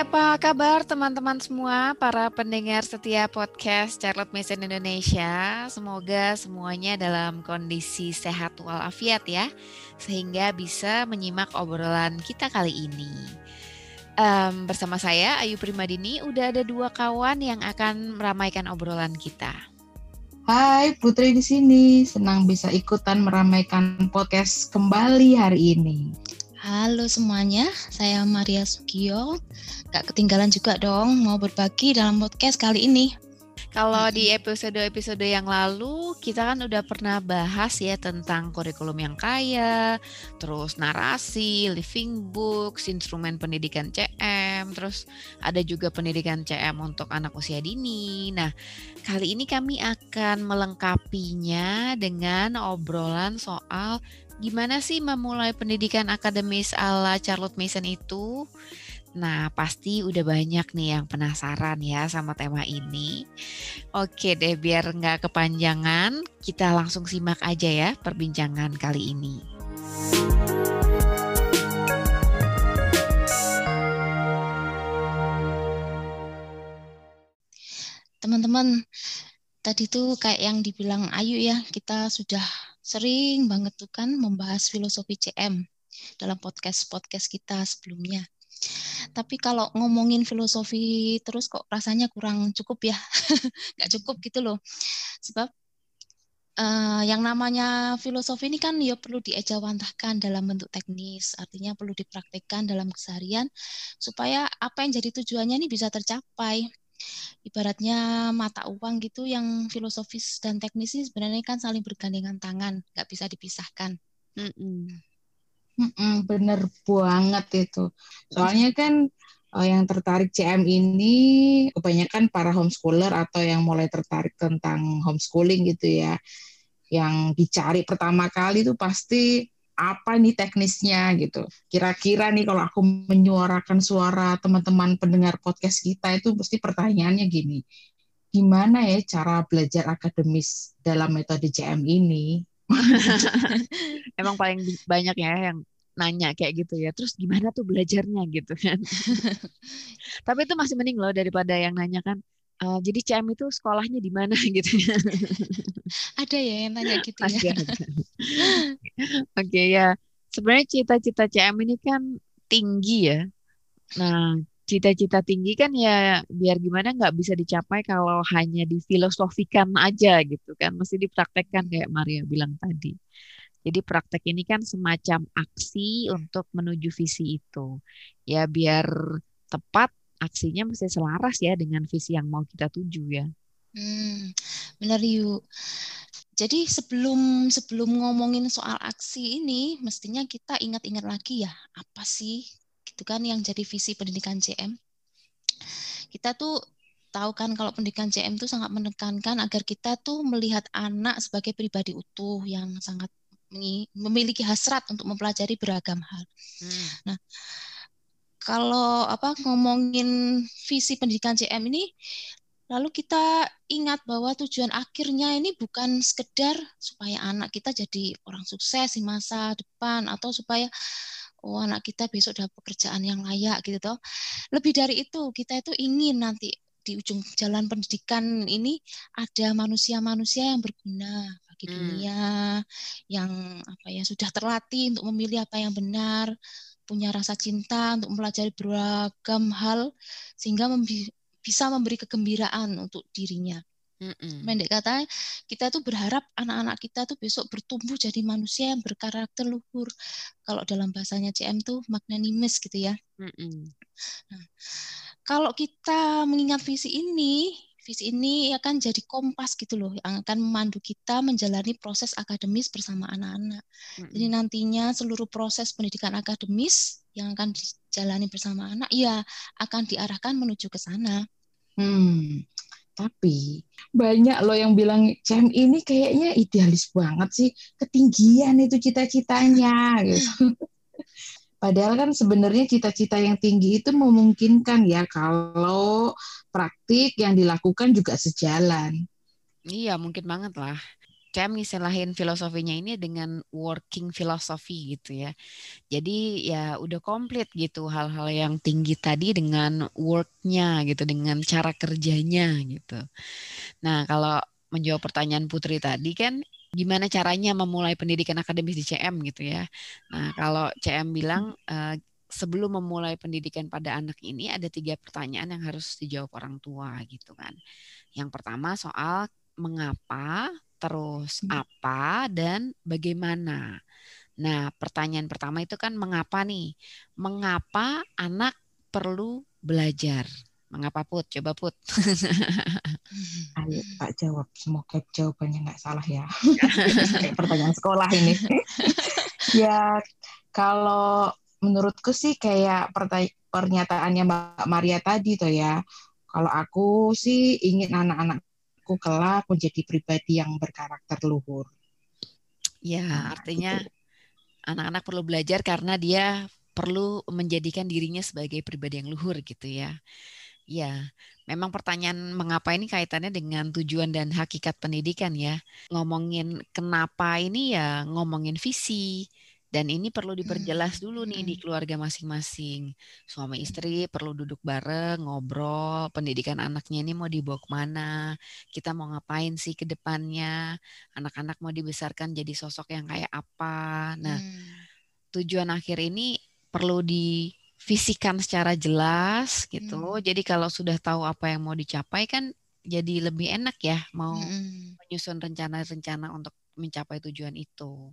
apa kabar teman-teman semua, para pendengar setia podcast Charlotte Mason Indonesia? Semoga semuanya dalam kondisi sehat walafiat ya, sehingga bisa menyimak obrolan kita kali ini. Um, bersama saya Ayu Primadini, udah ada dua kawan yang akan meramaikan obrolan kita. Hai, Putri di sini. Senang bisa ikutan meramaikan podcast kembali hari ini. Halo semuanya, saya Maria Sugio. Gak ketinggalan juga dong mau berbagi dalam podcast kali ini. Kalau di episode-episode yang lalu kita kan udah pernah bahas ya tentang kurikulum yang kaya, terus narasi, living books, instrumen pendidikan CM, terus ada juga pendidikan CM untuk anak usia dini. Nah, kali ini kami akan melengkapinya dengan obrolan soal gimana sih memulai pendidikan akademis ala Charlotte Mason itu? Nah, pasti udah banyak nih yang penasaran ya sama tema ini. Oke deh, biar nggak kepanjangan, kita langsung simak aja ya perbincangan kali ini. Teman-teman, tadi tuh kayak yang dibilang Ayu ya, kita sudah sering banget tuh kan membahas filosofi CM dalam podcast-podcast kita sebelumnya. Tapi kalau ngomongin filosofi terus kok rasanya kurang cukup ya, nggak cukup gitu loh. Sebab uh, yang namanya filosofi ini kan ya perlu diejawantahkan dalam bentuk teknis, artinya perlu dipraktekkan dalam keseharian supaya apa yang jadi tujuannya ini bisa tercapai ibaratnya mata uang gitu yang filosofis dan teknis ini sebenarnya kan saling bergandengan tangan, nggak bisa dipisahkan. Mm -mm. Mm -mm, bener banget itu. Soalnya kan uh, yang tertarik CM ini kebanyakan para homeschooler atau yang mulai tertarik tentang homeschooling gitu ya. Yang dicari pertama kali itu pasti apa nih teknisnya gitu. Kira-kira nih kalau aku menyuarakan suara teman-teman pendengar podcast kita itu pasti pertanyaannya gini. Gimana ya cara belajar akademis dalam metode CM ini? Emang paling banyak ya yang nanya kayak gitu ya. Terus gimana tuh belajarnya gitu kan. Tapi itu masih mending loh daripada yang nanya kan, Uh, jadi CM itu sekolahnya di mana gitu ya? Ada ya yang tanya gitu ya. Oke okay, ya. Sebenarnya cita-cita CM ini kan tinggi ya. Nah, cita-cita tinggi kan ya biar gimana nggak bisa dicapai kalau hanya difilosofikan aja gitu kan. Mesti dipraktekkan kayak Maria bilang tadi. Jadi praktek ini kan semacam aksi untuk menuju visi itu. Ya biar tepat aksinya mesti selaras ya dengan visi yang mau kita tuju ya. Hmm, benar yuk. Jadi sebelum sebelum ngomongin soal aksi ini, mestinya kita ingat-ingat lagi ya apa sih gitu kan yang jadi visi pendidikan CM. Kita tuh tahu kan kalau pendidikan CM itu sangat menekankan agar kita tuh melihat anak sebagai pribadi utuh yang sangat memiliki hasrat untuk mempelajari beragam hal. Hmm. Nah, kalau apa ngomongin visi pendidikan CM ini lalu kita ingat bahwa tujuan akhirnya ini bukan sekedar supaya anak kita jadi orang sukses di masa depan atau supaya oh anak kita besok dapat pekerjaan yang layak gitu toh. Lebih dari itu, kita itu ingin nanti di ujung jalan pendidikan ini ada manusia-manusia yang berguna bagi hmm. dunia, yang apa ya sudah terlatih untuk memilih apa yang benar, punya rasa cinta untuk mempelajari beragam hal sehingga membi bisa memberi kegembiraan untuk dirinya. Mm-mm. Kata, kita tuh berharap anak-anak kita tuh besok bertumbuh jadi manusia yang berkarakter luhur. Kalau dalam bahasanya CM tuh magnanimous gitu ya. Mm-mm. Nah, kalau kita mengingat visi ini, visi ini akan jadi kompas gitu loh yang akan memandu kita menjalani proses akademis bersama anak-anak. Hmm. Jadi nantinya seluruh proses pendidikan akademis yang akan dijalani bersama anak ya akan diarahkan menuju ke sana. Hmm. Tapi banyak loh yang bilang CM ini kayaknya idealis banget sih, ketinggian itu cita-citanya gitu. Padahal kan sebenarnya cita-cita yang tinggi itu memungkinkan ya kalau praktik yang dilakukan juga sejalan. Iya, mungkin banget lah. CM ngiselahin filosofinya ini dengan working philosophy gitu ya. Jadi ya udah komplit gitu hal-hal yang tinggi tadi dengan worknya gitu, dengan cara kerjanya gitu. Nah kalau menjawab pertanyaan Putri tadi kan gimana caranya memulai pendidikan akademis di CM gitu ya. Nah kalau CM bilang uh, sebelum memulai pendidikan pada anak ini ada tiga pertanyaan yang harus dijawab orang tua gitu kan. Yang pertama soal mengapa, terus hmm. apa dan bagaimana. Nah, pertanyaan pertama itu kan mengapa nih? Mengapa anak perlu belajar? Mengapa Put? Coba Put. Ayo Pak jawab. Semoga jawabannya nggak salah ya. Kayak pertanyaan sekolah ini. ya kalau menurutku sih kayak pernyataannya Mbak Maria tadi tuh ya. Kalau aku sih ingin anak-anakku kelak menjadi pribadi yang berkarakter luhur. Ya, nah, artinya anak-anak perlu belajar karena dia perlu menjadikan dirinya sebagai pribadi yang luhur gitu ya. Ya, memang pertanyaan mengapa ini kaitannya dengan tujuan dan hakikat pendidikan ya. Ngomongin kenapa ini ya ngomongin visi, dan ini perlu diperjelas hmm, dulu nih di hmm. keluarga masing-masing. Suami istri perlu duduk bareng, ngobrol, pendidikan anaknya ini mau dibawa ke mana, kita mau ngapain sih ke depannya, anak-anak mau dibesarkan jadi sosok yang kayak apa. Nah, hmm. tujuan akhir ini perlu divisikan secara jelas gitu. Hmm. Jadi kalau sudah tahu apa yang mau dicapai kan jadi lebih enak ya mau hmm. menyusun rencana-rencana untuk mencapai tujuan itu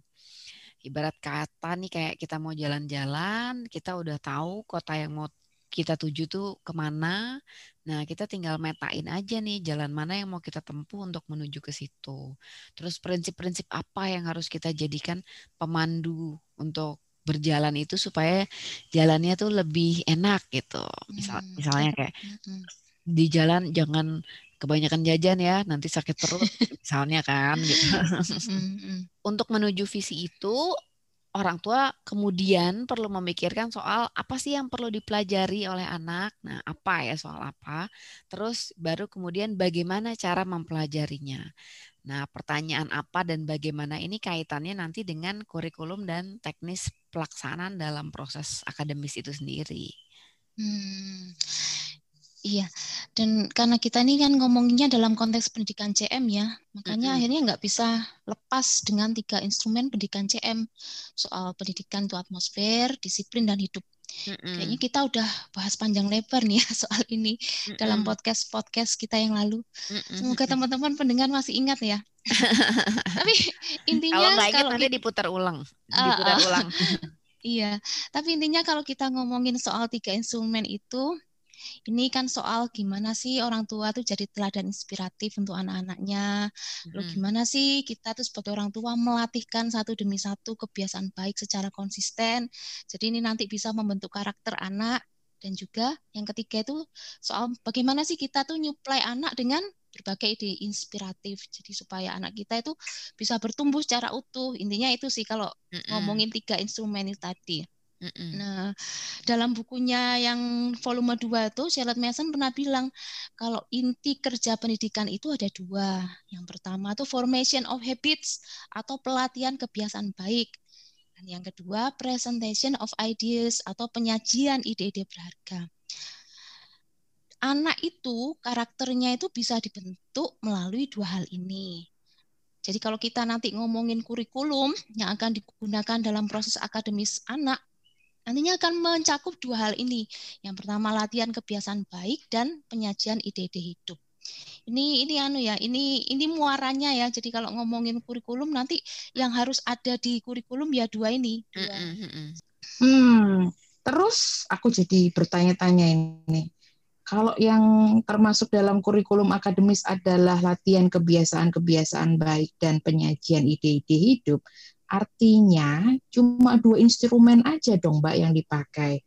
ibarat kata nih kayak kita mau jalan-jalan, kita udah tahu kota yang mau kita tuju tuh ke mana. Nah, kita tinggal metain aja nih jalan mana yang mau kita tempuh untuk menuju ke situ. Terus prinsip-prinsip apa yang harus kita jadikan pemandu untuk berjalan itu supaya jalannya tuh lebih enak gitu. Misal, hmm. misalnya kayak hmm. di jalan jangan kebanyakan jajan ya nanti sakit perut misalnya kan gitu. Untuk menuju visi itu orang tua kemudian perlu memikirkan soal apa sih yang perlu dipelajari oleh anak. Nah, apa ya soal apa? Terus baru kemudian bagaimana cara mempelajarinya. Nah, pertanyaan apa dan bagaimana ini kaitannya nanti dengan kurikulum dan teknis pelaksanaan dalam proses akademis itu sendiri. Hmm. Iya, dan karena kita ini kan ngomonginnya dalam konteks pendidikan CM ya, makanya mm-hmm. akhirnya nggak bisa lepas dengan tiga instrumen pendidikan CM soal pendidikan itu atmosfer, disiplin dan hidup. Mm-hmm. Kayaknya kita udah bahas panjang lebar nih ya soal ini mm-hmm. dalam podcast podcast kita yang lalu. Mm-hmm. Semoga teman-teman pendengar masih ingat ya. tapi intinya kalau nggak ingat kalau nanti diputar ulang, diputar uh, ulang. iya, tapi intinya kalau kita ngomongin soal tiga instrumen itu ini kan soal gimana sih orang tua tuh jadi teladan inspiratif untuk anak-anaknya. Lalu gimana sih kita tuh sebagai orang tua melatihkan satu demi satu kebiasaan baik secara konsisten. Jadi ini nanti bisa membentuk karakter anak dan juga yang ketiga itu soal bagaimana sih kita tuh nyuplai anak dengan berbagai ide inspiratif jadi supaya anak kita itu bisa bertumbuh secara utuh intinya itu sih kalau mm -mm. ngomongin tiga instrumen itu tadi Mm-mm. Nah, dalam bukunya yang volume 2 itu Charlotte Mason pernah bilang kalau inti kerja pendidikan itu ada dua. Yang pertama itu formation of habits atau pelatihan kebiasaan baik. Dan yang kedua presentation of ideas atau penyajian ide-ide berharga. Anak itu karakternya itu bisa dibentuk melalui dua hal ini. Jadi kalau kita nanti ngomongin kurikulum yang akan digunakan dalam proses akademis anak, Nantinya akan mencakup dua hal ini. Yang pertama latihan kebiasaan baik dan penyajian ide-ide hidup. Ini ini anu ya, ini ini muaranya ya. Jadi kalau ngomongin kurikulum nanti yang harus ada di kurikulum ya dua ini. Dua. Hmm, terus aku jadi bertanya-tanya ini. Kalau yang termasuk dalam kurikulum akademis adalah latihan kebiasaan-kebiasaan baik dan penyajian ide-ide hidup, Artinya cuma dua instrumen aja dong Mbak yang dipakai.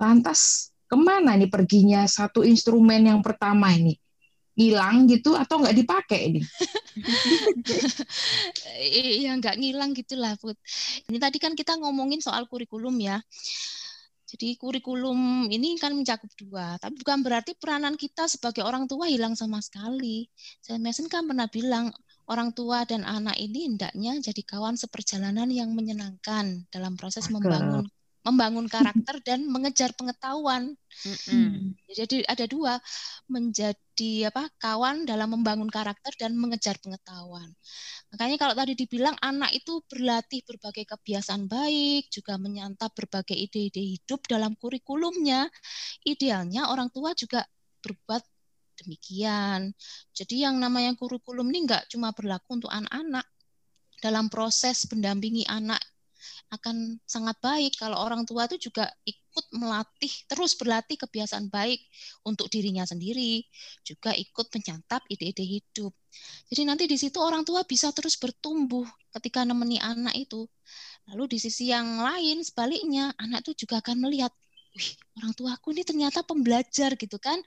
Lantas ke mana nih perginya satu instrumen yang pertama ini? Hilang gitu atau nggak dipakai ini? Iya nggak ngilang gitulah Put. Ini tadi kan kita ngomongin soal kurikulum ya. Jadi kurikulum ini kan mencakup dua, tapi bukan berarti peranan kita sebagai orang tua hilang sama sekali. Saya Mason kan pernah bilang orang tua dan anak ini hendaknya jadi kawan seperjalanan yang menyenangkan dalam proses membangun membangun karakter dan mengejar pengetahuan. Mm-hmm. Jadi ada dua, menjadi apa kawan dalam membangun karakter dan mengejar pengetahuan. Makanya kalau tadi dibilang anak itu berlatih berbagai kebiasaan baik, juga menyantap berbagai ide-ide hidup dalam kurikulumnya. Idealnya orang tua juga berbuat demikian. Jadi yang namanya kurikulum ini nggak cuma berlaku untuk anak-anak. Dalam proses mendampingi anak akan sangat baik kalau orang tua itu juga ikut melatih, terus berlatih kebiasaan baik untuk dirinya sendiri, juga ikut menyantap ide-ide hidup. Jadi nanti di situ orang tua bisa terus bertumbuh ketika nemeni anak itu. Lalu di sisi yang lain sebaliknya, anak itu juga akan melihat wih orang tuaku ini ternyata pembelajar gitu kan.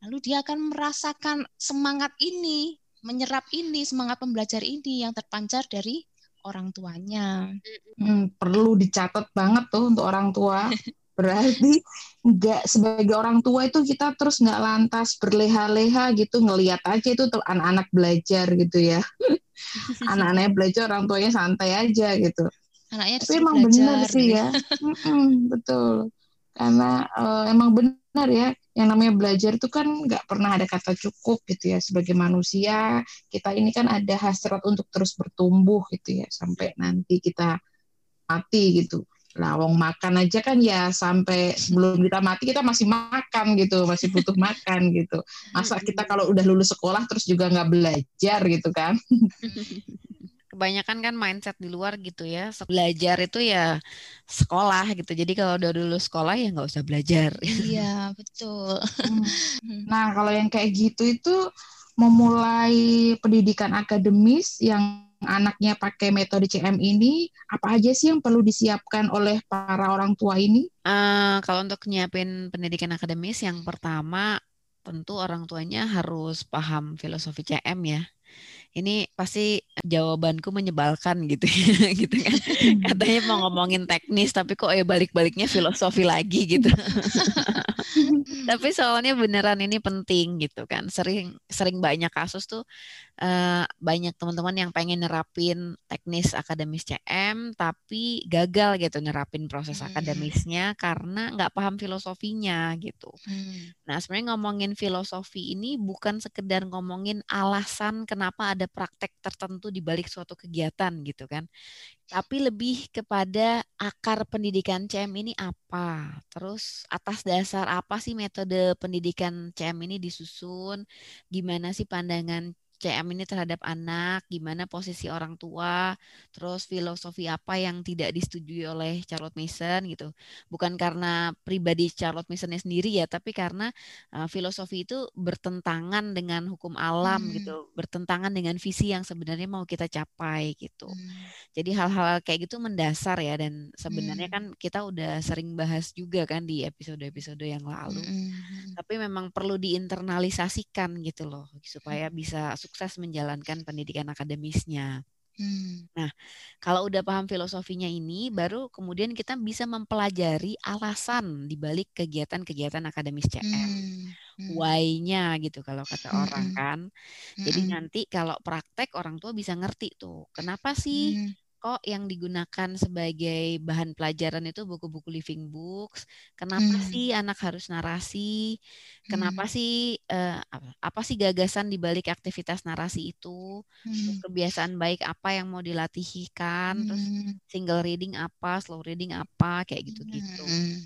Lalu dia akan merasakan semangat ini, menyerap ini, semangat pembelajar ini yang terpancar dari orang tuanya. Hmm, perlu dicatat banget tuh untuk orang tua. Berarti nggak sebagai orang tua itu kita terus nggak lantas berleha-leha gitu ngelihat aja itu tuh anak-anak belajar gitu ya. Anak-anaknya belajar orang tuanya santai aja gitu. Anaknya Tapi emang benar sih ya. betul karena uh, emang benar ya yang namanya belajar itu kan nggak pernah ada kata cukup gitu ya sebagai manusia kita ini kan ada hasrat untuk terus bertumbuh gitu ya sampai nanti kita mati gitu. Lawang makan aja kan ya sampai sebelum kita mati kita masih makan gitu masih butuh makan gitu. Masa kita kalau udah lulus sekolah terus juga nggak belajar gitu kan kebanyakan kan mindset di luar gitu ya. Belajar itu ya sekolah gitu. Jadi kalau udah dulu sekolah ya nggak usah belajar. Iya betul. Hmm. nah kalau yang kayak gitu itu memulai pendidikan akademis yang anaknya pakai metode CM ini apa aja sih yang perlu disiapkan oleh para orang tua ini? Uh, kalau untuk nyiapin pendidikan akademis yang pertama tentu orang tuanya harus paham filosofi CM ya ini pasti jawabanku menyebalkan gitu ya gitu kan. Katanya mau ngomongin teknis tapi kok ya balik-baliknya filosofi lagi gitu. Tapi soalnya beneran ini penting gitu kan. Sering sering banyak kasus tuh uh, banyak teman-teman yang pengen nerapin teknis akademis CM tapi gagal gitu nerapin proses hmm. akademisnya karena nggak paham filosofinya gitu. Hmm. nah sebenarnya ngomongin filosofi ini bukan sekedar ngomongin alasan kenapa ada praktek tertentu di balik suatu kegiatan gitu kan. Tapi lebih kepada akar pendidikan CM ini apa? Terus atas dasar apa sih metode pendidikan CM ini disusun? Gimana sih pandangan CM ini terhadap anak, gimana posisi orang tua, terus filosofi apa yang tidak disetujui oleh Charlotte Mason gitu. Bukan karena pribadi Charlotte Masonnya sendiri ya, tapi karena uh, filosofi itu bertentangan dengan hukum alam hmm. gitu, bertentangan dengan visi yang sebenarnya mau kita capai gitu. Hmm. Jadi hal-hal kayak gitu mendasar ya dan sebenarnya hmm. kan kita udah sering bahas juga kan di episode-episode yang lalu. Hmm. Tapi memang perlu diinternalisasikan gitu loh supaya hmm. bisa sukses menjalankan pendidikan akademisnya. Hmm. Nah, kalau udah paham filosofinya ini, baru kemudian kita bisa mempelajari alasan dibalik kegiatan-kegiatan akademis CM. Hmm. Hmm. Why-nya gitu kalau kata hmm. orang kan. Jadi hmm. nanti kalau praktek orang tua bisa ngerti tuh, kenapa sih hmm kok yang digunakan sebagai bahan pelajaran itu buku-buku living books. Kenapa hmm. sih anak harus narasi? Kenapa hmm. sih uh, apa sih gagasan di balik aktivitas narasi itu? Hmm. kebiasaan baik apa yang mau dilatihkan? Hmm. Terus single reading apa, slow reading apa, kayak gitu-gitu. Hmm.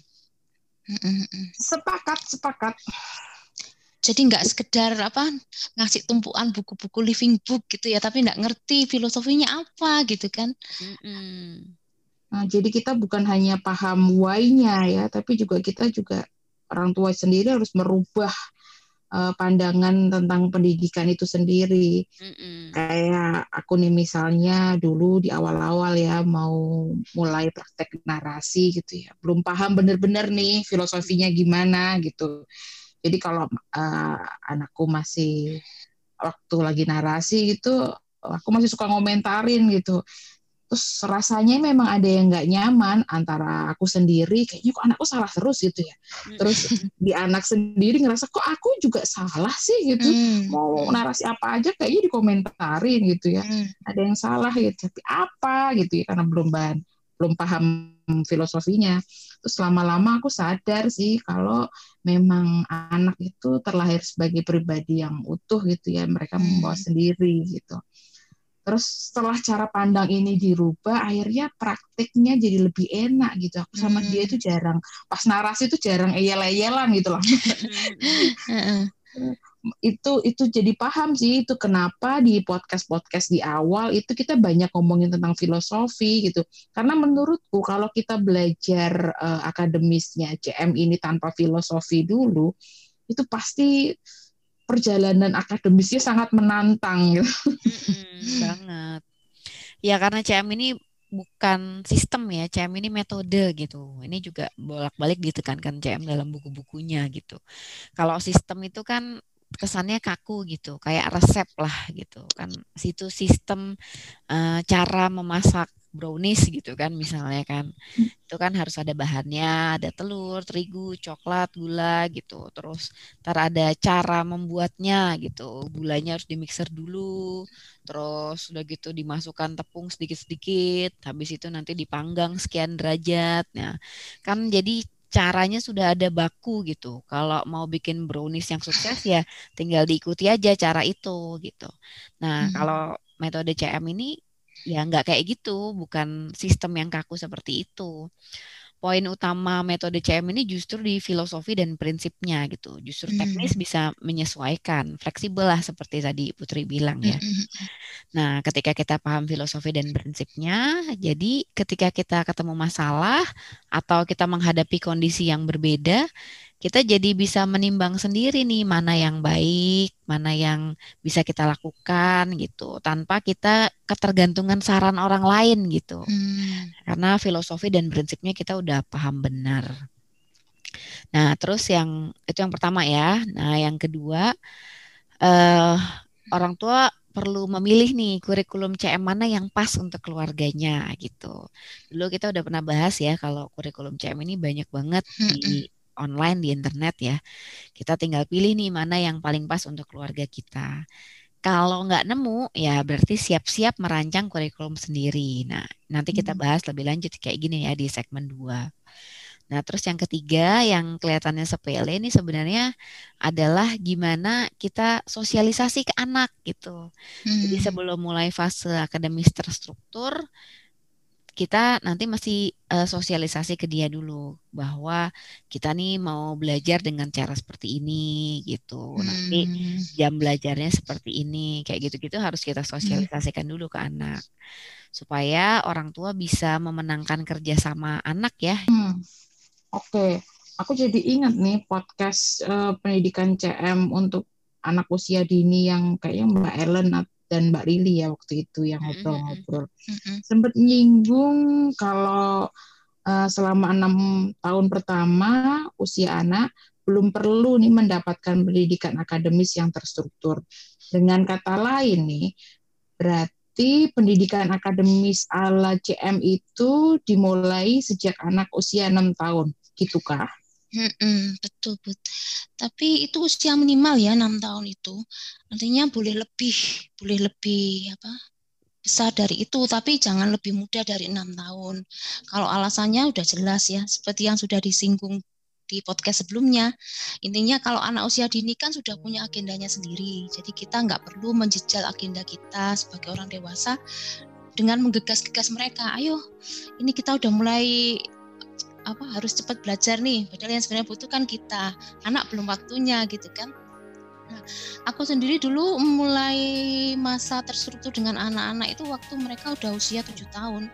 Sepakat, sepakat jadi nggak sekedar apa ngasih tumpuan buku-buku living book gitu ya tapi nggak ngerti filosofinya apa gitu kan. Nah jadi kita bukan hanya paham why-nya ya tapi juga kita juga orang tua sendiri harus merubah uh, pandangan tentang pendidikan itu sendiri. Mm-mm. kayak aku nih misalnya dulu di awal-awal ya mau mulai praktek narasi gitu ya. Belum paham bener-bener nih filosofinya gimana gitu jadi kalau uh, anakku masih waktu lagi narasi itu aku masih suka ngomentarin gitu. terus rasanya memang ada yang nggak nyaman antara aku sendiri kayaknya kok anakku salah terus gitu ya terus di anak sendiri ngerasa kok aku juga salah sih gitu mm. mau narasi apa aja kayaknya dikomentarin gitu ya mm. ada yang salah gitu tapi apa gitu ya karena belum bahan belum paham filosofinya terus lama-lama aku sadar sih kalau memang anak itu terlahir sebagai pribadi yang utuh gitu ya mereka membawa sendiri gitu Terus setelah cara pandang ini dirubah, akhirnya praktiknya jadi lebih enak gitu. Aku sama hmm. dia itu jarang, pas narasi itu jarang eyel-eyelan gitu loh. itu itu jadi paham sih itu kenapa di podcast podcast di awal itu kita banyak ngomongin tentang filosofi gitu karena menurutku kalau kita belajar uh, akademisnya CM ini tanpa filosofi dulu itu pasti perjalanan akademisnya sangat menantang gitu. Hmm, banget. Ya karena CM ini bukan sistem ya, CM ini metode gitu. Ini juga bolak-balik ditekankan CM dalam buku-bukunya gitu. Kalau sistem itu kan kesannya kaku gitu, kayak resep lah gitu kan. Situ sistem uh, cara memasak brownies gitu kan misalnya kan hmm. itu kan harus ada bahannya ada telur terigu coklat gula gitu terus ntar ada cara membuatnya gitu gulanya harus dimixer dulu terus udah gitu dimasukkan tepung sedikit-sedikit habis itu nanti dipanggang sekian derajat nah kan jadi caranya sudah ada baku gitu. Kalau mau bikin brownies yang sukses ya tinggal diikuti aja cara itu gitu. Nah, hmm. kalau metode CM ini ya nggak kayak gitu, bukan sistem yang kaku seperti itu. Poin utama metode CM ini justru di filosofi dan prinsipnya gitu. Justru teknis bisa menyesuaikan, fleksibel lah seperti tadi Putri bilang ya. Nah, ketika kita paham filosofi dan prinsipnya, jadi ketika kita ketemu masalah atau kita menghadapi kondisi yang berbeda, kita jadi bisa menimbang sendiri nih mana yang baik, mana yang bisa kita lakukan gitu, tanpa kita ketergantungan saran orang lain gitu. Hmm. Karena filosofi dan prinsipnya kita udah paham benar. Nah, terus yang itu yang pertama ya. Nah, yang kedua uh, orang tua perlu memilih nih kurikulum CM mana yang pas untuk keluarganya gitu. Dulu kita udah pernah bahas ya kalau kurikulum CM ini banyak banget di online di internet ya. Kita tinggal pilih nih mana yang paling pas untuk keluarga kita. Kalau nggak nemu, ya berarti siap-siap merancang kurikulum sendiri. Nah, nanti kita hmm. bahas lebih lanjut kayak gini ya di segmen 2. Nah, terus yang ketiga yang kelihatannya sepele ini sebenarnya adalah gimana kita sosialisasi ke anak gitu. Hmm. Jadi sebelum mulai fase akademis terstruktur, kita nanti masih uh, sosialisasi ke dia dulu bahwa kita nih mau belajar dengan cara seperti ini gitu. Hmm. Nanti jam belajarnya seperti ini, kayak gitu-gitu harus kita hmm. sosialisasikan dulu ke anak supaya orang tua bisa memenangkan kerjasama anak ya. Hmm. Oke, okay. aku jadi ingat nih podcast uh, pendidikan CM untuk anak usia dini yang kayaknya Mbak Ellen dan Mbak Lili ya waktu itu yang ngobrol-ngobrol. Mm-hmm. Sempat nyinggung kalau uh, selama enam tahun pertama usia anak belum perlu nih mendapatkan pendidikan akademis yang terstruktur. Dengan kata lain nih, berarti pendidikan akademis ala CM itu dimulai sejak anak usia enam tahun, gitukah? Hmm, betul, betul. Tapi itu usia minimal ya enam tahun itu. Nantinya boleh lebih, boleh lebih apa? besar dari itu, tapi jangan lebih muda dari enam tahun. Kalau alasannya udah jelas ya, seperti yang sudah disinggung di podcast sebelumnya. Intinya kalau anak usia dini kan sudah punya agendanya sendiri. Jadi kita nggak perlu menjejal agenda kita sebagai orang dewasa dengan menggegas-gegas mereka. Ayo, ini kita udah mulai apa harus cepat belajar nih. Padahal yang sebenarnya butuh kan kita anak belum waktunya gitu kan. Nah, aku sendiri dulu mulai masa terstruktur dengan anak-anak itu waktu mereka udah usia tujuh tahun.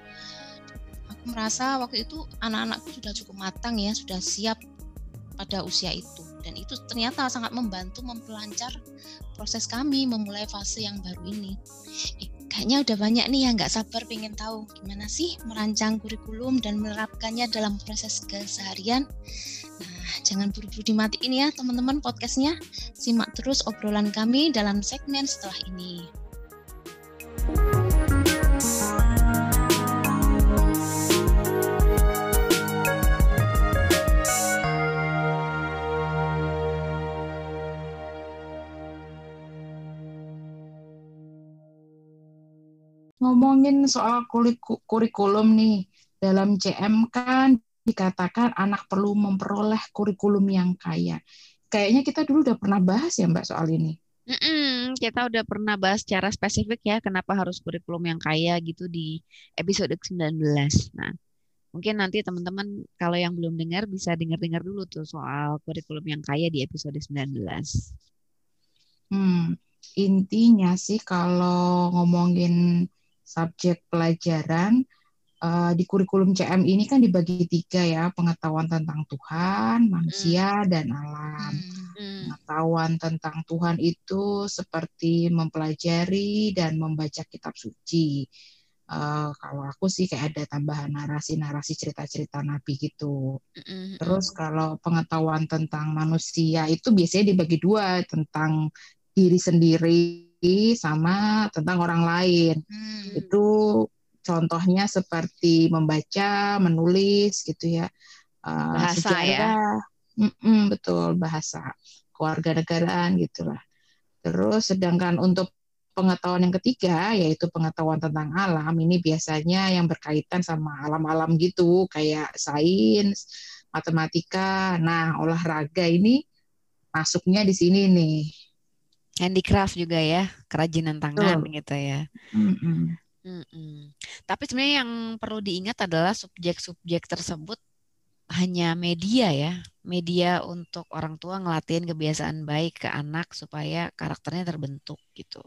Aku merasa waktu itu anak-anakku sudah cukup matang ya sudah siap pada usia itu. Dan itu ternyata sangat membantu mempelancar proses kami memulai fase yang baru ini kayaknya udah banyak nih yang nggak sabar pengen tahu gimana sih merancang kurikulum dan menerapkannya dalam proses keseharian. Nah, jangan buru-buru dimatiin ya teman-teman podcastnya. Simak terus obrolan kami dalam segmen setelah ini. Ngomongin soal kurikulum nih, dalam CM kan dikatakan anak perlu memperoleh kurikulum yang kaya. Kayaknya kita dulu udah pernah bahas ya Mbak soal ini. Mm-mm, kita udah pernah bahas secara spesifik ya kenapa harus kurikulum yang kaya gitu di episode 19. Nah, mungkin nanti teman-teman kalau yang belum dengar bisa dengar-dengar dulu tuh soal kurikulum yang kaya di episode 19. Hmm, intinya sih kalau ngomongin subjek pelajaran uh, di kurikulum CM ini kan dibagi tiga ya, pengetahuan tentang Tuhan, manusia, hmm. dan alam. Hmm. Pengetahuan tentang Tuhan itu seperti mempelajari dan membaca kitab suci. Uh, kalau aku sih kayak ada tambahan narasi-narasi cerita-cerita nabi gitu. Mm-hmm. Terus kalau pengetahuan tentang manusia itu biasanya dibagi dua tentang diri sendiri sama tentang orang lain. Mm. Itu contohnya seperti membaca, menulis gitu ya. Uh, bahasa sejarah, ya. Mm -mm, betul bahasa keluarga negaraan gitulah. Terus sedangkan untuk pengetahuan yang ketiga yaitu pengetahuan tentang alam ini biasanya yang berkaitan sama alam-alam gitu kayak sains, matematika. Nah, olahraga ini masuknya di sini nih. Handicraft juga ya, kerajinan tangan Betul. gitu ya. Mm -mm. Mm-mm. Tapi sebenarnya yang perlu diingat adalah subjek-subjek tersebut hanya media ya, media untuk orang tua ngelatihin kebiasaan baik ke anak supaya karakternya terbentuk gitu.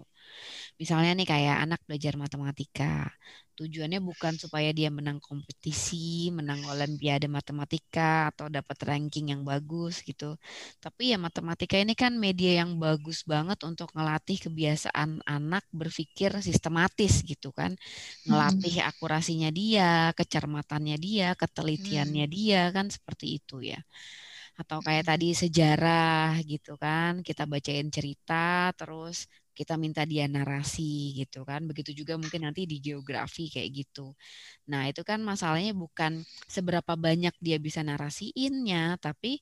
Misalnya nih kayak anak belajar matematika, tujuannya bukan supaya dia menang kompetisi, menang olimpiade matematika atau dapat ranking yang bagus gitu. Tapi ya matematika ini kan media yang bagus banget untuk ngelatih kebiasaan anak berpikir sistematis gitu kan. Ngelatih hmm. akurasinya dia, kecermatannya dia, ketelitiannya hmm. dia kan seperti itu ya atau kayak tadi sejarah gitu kan kita bacain cerita terus kita minta dia narasi gitu kan. Begitu juga mungkin nanti di geografi kayak gitu. Nah, itu kan masalahnya bukan seberapa banyak dia bisa narasiinnya, tapi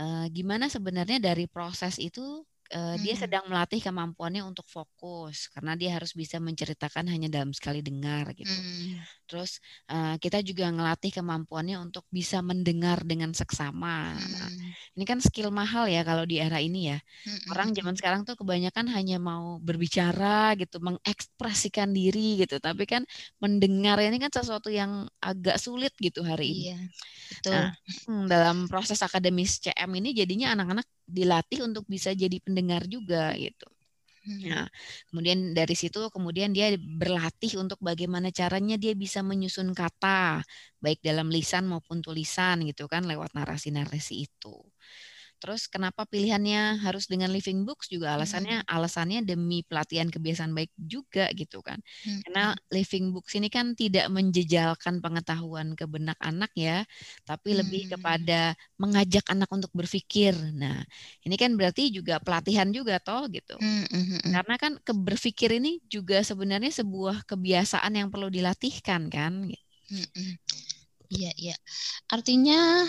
uh, gimana sebenarnya dari proses itu uh, hmm. dia sedang melatih kemampuannya untuk fokus karena dia harus bisa menceritakan hanya dalam sekali dengar gitu. Hmm. Terus uh, kita juga ngelatih kemampuannya untuk bisa mendengar dengan seksama. Hmm. Nah, ini kan skill mahal ya kalau di era ini ya. Hmm. Orang zaman sekarang tuh kebanyakan hanya mau berbicara gitu, mengekspresikan diri gitu, tapi kan mendengar ini kan sesuatu yang agak sulit gitu hari ini. Iya, betul. Nah, hmm, dalam proses akademis CM ini jadinya anak-anak dilatih untuk bisa jadi pendengar juga gitu. Hmm. Nah, kemudian dari situ kemudian dia berlatih untuk bagaimana caranya dia bisa menyusun kata baik dalam lisan maupun tulisan gitu kan lewat narasi-narasi itu. Terus kenapa pilihannya harus dengan living books juga alasannya hmm. alasannya demi pelatihan kebiasaan baik juga gitu kan. Hmm. Karena living books ini kan tidak menjejalkan pengetahuan ke benak anak ya, tapi hmm. lebih kepada mengajak anak untuk berpikir. Nah, ini kan berarti juga pelatihan juga toh gitu. Hmm. Hmm. Karena kan keberpikir ini juga sebenarnya sebuah kebiasaan yang perlu dilatihkan kan. Hmm. Iya, iya. Artinya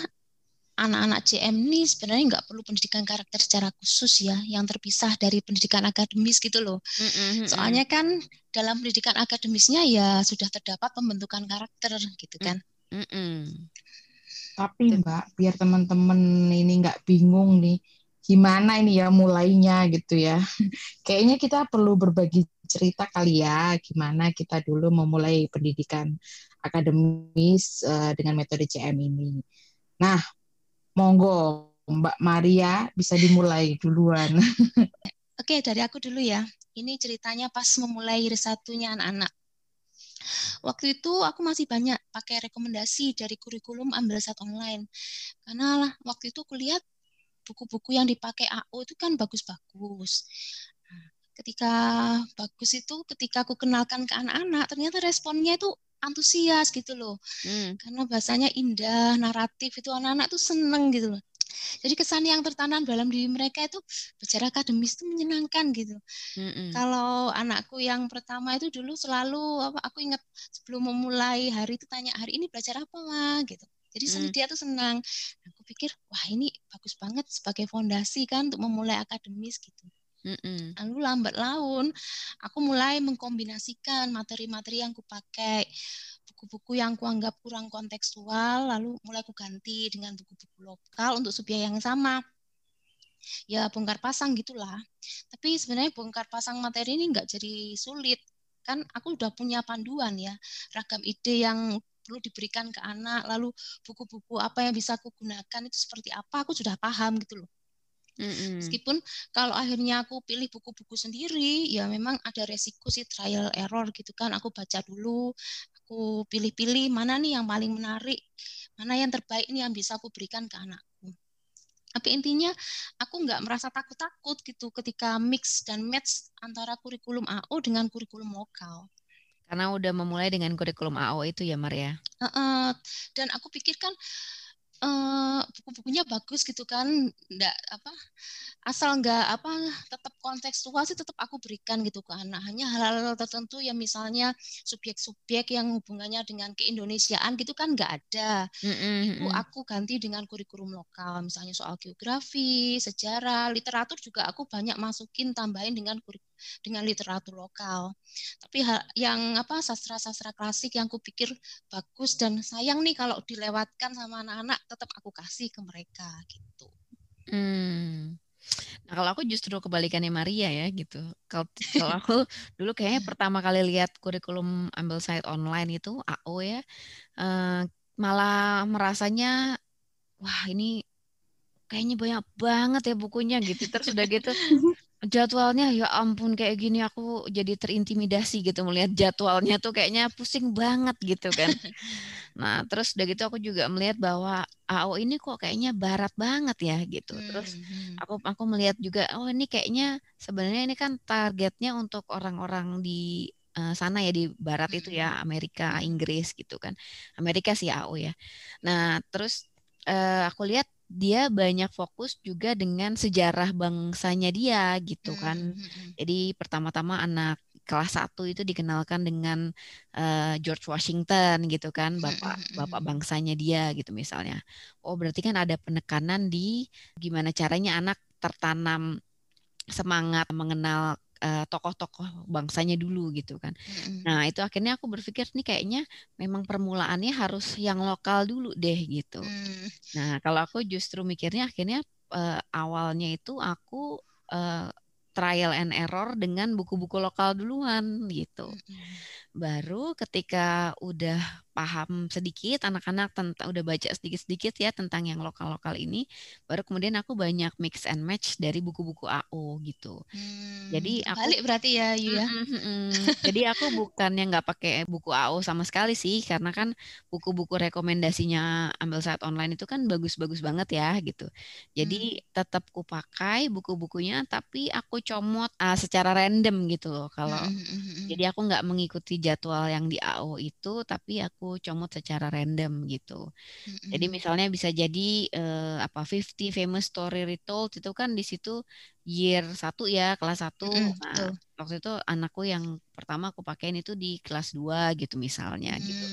anak-anak CM ini sebenarnya nggak perlu pendidikan karakter secara khusus ya, yang terpisah dari pendidikan akademis gitu loh. Mm-hmm. Soalnya kan dalam pendidikan akademisnya ya sudah terdapat pembentukan karakter gitu kan. Mm-hmm. Tapi Mbak, biar teman-teman ini nggak bingung nih, gimana ini ya mulainya gitu ya. Kayaknya kita perlu berbagi cerita kali ya, gimana kita dulu memulai pendidikan akademis uh, dengan metode CM ini. Nah, Monggo, Mbak Maria bisa dimulai duluan. Oke, dari aku dulu ya. Ini ceritanya pas memulai satunya anak-anak. Waktu itu aku masih banyak pakai rekomendasi dari kurikulum ambil saat online. Karena lah, waktu itu aku lihat buku-buku yang dipakai AO itu kan bagus-bagus. Ketika bagus itu, ketika aku kenalkan ke anak-anak, ternyata responnya itu antusias gitu loh. Hmm. Karena bahasanya indah, naratif itu anak-anak tuh seneng gitu loh. Jadi kesan yang tertanam dalam diri mereka itu bicara akademis itu menyenangkan gitu. Mm-mm. Kalau anakku yang pertama itu dulu selalu apa aku ingat sebelum memulai hari itu tanya hari ini belajar apa mah gitu. Jadi mm. dia tuh senang. Aku pikir wah ini bagus banget sebagai fondasi kan untuk memulai akademis gitu. Mm-mm. Lalu lambat laun aku mulai mengkombinasikan materi-materi yang kupakai buku-buku yang kuanggap kurang kontekstual lalu mulai aku ganti dengan buku-buku lokal untuk subjek yang sama. Ya bongkar pasang gitulah. Tapi sebenarnya bongkar pasang materi ini nggak jadi sulit. Kan aku udah punya panduan ya ragam ide yang perlu diberikan ke anak lalu buku-buku apa yang bisa aku gunakan itu seperti apa aku sudah paham gitu loh Mm-hmm. Meskipun kalau akhirnya aku pilih buku-buku sendiri, ya memang ada resiko sih trial error gitu kan. Aku baca dulu, aku pilih-pilih mana nih yang paling menarik, mana yang terbaik nih yang bisa aku berikan ke anakku. Tapi intinya aku nggak merasa takut-takut gitu ketika mix dan match antara kurikulum AO dengan kurikulum lokal. Karena udah memulai dengan kurikulum AO itu ya Maria. Uh, uh, dan aku pikirkan uh, buku-bukunya bagus gitu kan nggak apa asal nggak apa tetap kontekstual sih tetap aku berikan gitu ke anak hanya hal-hal tertentu yang misalnya subjek-subjek yang hubungannya dengan keindonesiaan gitu kan nggak ada mm-hmm. itu aku ganti dengan kurikulum lokal misalnya soal geografi sejarah literatur juga aku banyak masukin tambahin dengan dengan literatur lokal tapi yang apa sastra-sastra klasik yang aku pikir bagus dan sayang nih kalau dilewatkan sama anak-anak tetap aku kasih ke mereka gitu. Hmm. Nah kalau aku justru kebalikannya Maria ya gitu. Kalau kalau aku dulu kayaknya pertama kali lihat kurikulum ambil site online itu AO ya, eh, malah merasanya wah ini kayaknya banyak banget ya bukunya gitu. Terus udah gitu jadwalnya ya ampun kayak gini aku jadi terintimidasi gitu melihat jadwalnya tuh kayaknya pusing banget gitu kan. Nah, terus udah gitu aku juga melihat bahwa AO ini kok kayaknya barat banget ya gitu. Terus hmm, hmm. aku aku melihat juga oh ini kayaknya sebenarnya ini kan targetnya untuk orang-orang di uh, sana ya di barat itu ya hmm. Amerika, Inggris gitu kan. Amerika sih AO ya. Nah, terus uh, aku lihat dia banyak fokus juga dengan sejarah bangsanya dia gitu kan. Jadi pertama-tama anak kelas 1 itu dikenalkan dengan uh, George Washington gitu kan, bapak bapak bangsanya dia gitu misalnya. Oh, berarti kan ada penekanan di gimana caranya anak tertanam semangat mengenal uh, tokoh-tokoh bangsanya dulu gitu kan. Mm-hmm. Nah itu akhirnya aku berpikir nih kayaknya memang permulaannya harus yang lokal dulu deh gitu. Mm. Nah kalau aku justru mikirnya akhirnya uh, awalnya itu aku uh, trial and error dengan buku-buku lokal duluan gitu. Baru ketika udah paham sedikit anak-anak tentang udah baca sedikit-sedikit ya tentang yang lokal-lokal ini, baru kemudian aku banyak mix and match dari buku-buku AO gitu. Hmm, Jadi aku balik berarti ya Yu ya. Mm, mm, mm, Jadi aku bukannya nggak pakai buku AO sama sekali sih, karena kan buku-buku rekomendasinya ambil saat online itu kan bagus-bagus banget ya gitu. Jadi hmm. tetap ku pakai buku-bukunya, tapi aku comot uh, secara random gitu loh. Kalau hmm, hmm, hmm. jadi aku nggak mengikuti jadwal yang di AO itu, tapi aku aku comot secara random gitu. Mm-hmm. Jadi misalnya bisa jadi uh, apa 50 famous story retold itu kan di situ year satu ya, kelas satu. Mm-hmm. Nah, waktu itu anakku yang pertama aku pakein itu di kelas 2 gitu misalnya mm. gitu.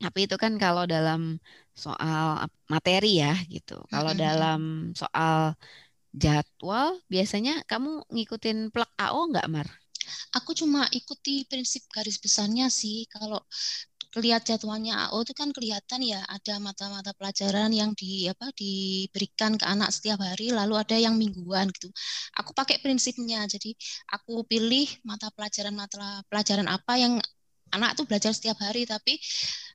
Tapi itu kan kalau dalam soal materi ya gitu. Kalau mm-hmm. dalam soal jadwal biasanya kamu ngikutin plug AO nggak Mar? Aku cuma ikuti prinsip garis besarnya sih. Kalau lihat jadwalnya AO itu kan kelihatan ya ada mata-mata pelajaran yang di apa diberikan ke anak setiap hari lalu ada yang mingguan gitu. Aku pakai prinsipnya jadi aku pilih mata pelajaran mata pelajaran apa yang anak tuh belajar setiap hari tapi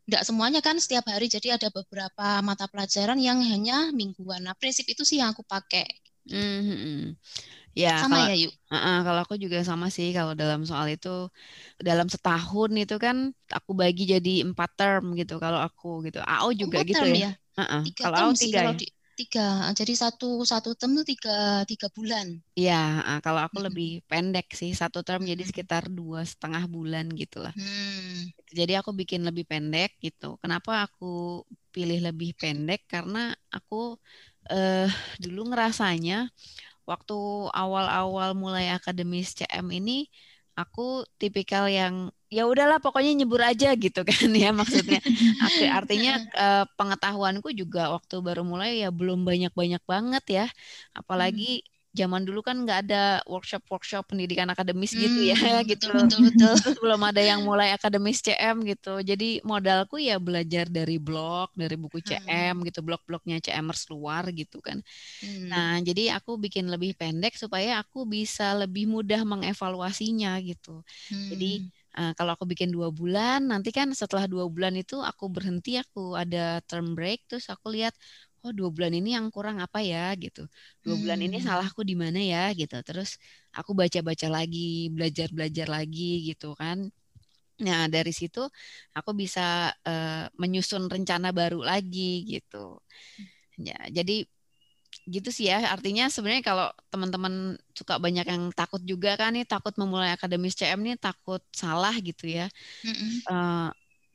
tidak semuanya kan setiap hari jadi ada beberapa mata pelajaran yang hanya mingguan. Nah, prinsip itu sih yang aku pakai. Mm -hmm. Ya, sama kalau, ya yuk. Uh, uh, kalau aku juga sama sih kalau dalam soal itu dalam setahun itu kan aku bagi jadi empat term gitu kalau aku gitu. AO juga empat gitu term ya. ya? Uh, uh. Tiga kalau AO tiga kalau ya. Di, tiga jadi satu satu term itu tiga tiga bulan. Iya, uh, kalau aku hmm. lebih pendek sih satu term hmm. jadi sekitar dua setengah bulan gitulah. Hmm. Jadi aku bikin lebih pendek gitu. Kenapa aku pilih lebih pendek? Karena aku uh, dulu ngerasanya waktu awal-awal mulai akademis CM ini aku tipikal yang ya udahlah pokoknya nyebur aja gitu kan ya maksudnya. Artinya eh, pengetahuanku juga waktu baru mulai ya belum banyak-banyak banget ya. Apalagi zaman dulu kan nggak ada workshop-workshop pendidikan akademis gitu ya Hmm, gitu. betul betul betul. Terus belum ada yang mulai akademis CM gitu. Jadi modalku ya belajar dari blog, dari buku CM gitu, blog-blognya CMers luar gitu kan. Hmm. Nah, jadi aku bikin lebih pendek supaya aku bisa lebih mudah mengevaluasinya gitu. Jadi Hmm. uh, kalau aku bikin dua bulan, nanti kan setelah dua bulan itu aku berhenti, aku ada term break, terus aku lihat, oh dua bulan ini yang kurang apa ya gitu. Dua bulan ini Hmm. salahku di mana ya gitu. Terus aku baca-baca lagi, belajar-belajar lagi gitu kan. Nah, dari situ aku bisa uh, menyusun rencana baru lagi gitu. Ya, jadi gitu sih ya. Artinya sebenarnya kalau teman-teman suka banyak yang takut juga kan nih, takut memulai akademis CM nih takut salah gitu ya. Mm-mm. Eh,